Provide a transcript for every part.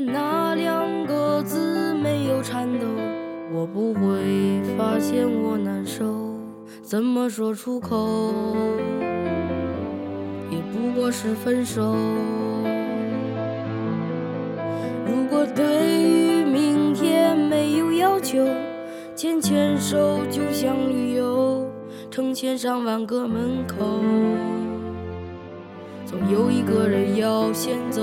那两个字没有颤抖，我不会发现我难受。怎么说出口，也不过是分手。如果对于明天没有要求，牵牵手就像旅游，成千上万个门口，总有一个人要先走。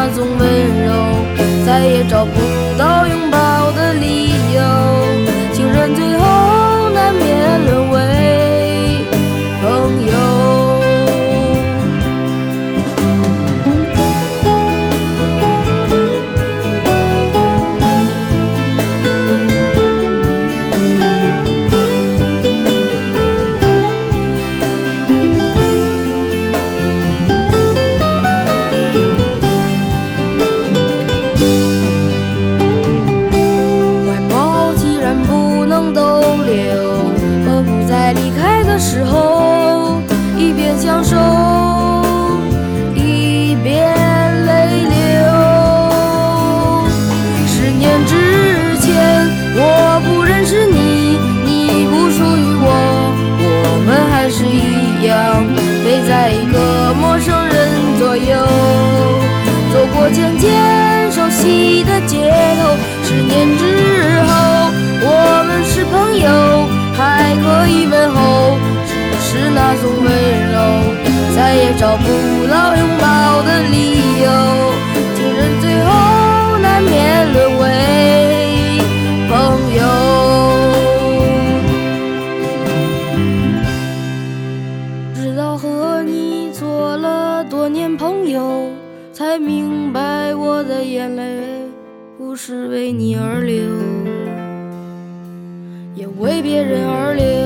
那种温柔，再也找不到拥抱渐渐熟悉的街头。十年之后，我们是朋友，还可以问候，只是那种温柔，再也找不到才明白我的眼泪不是为你而流，也为别人而流。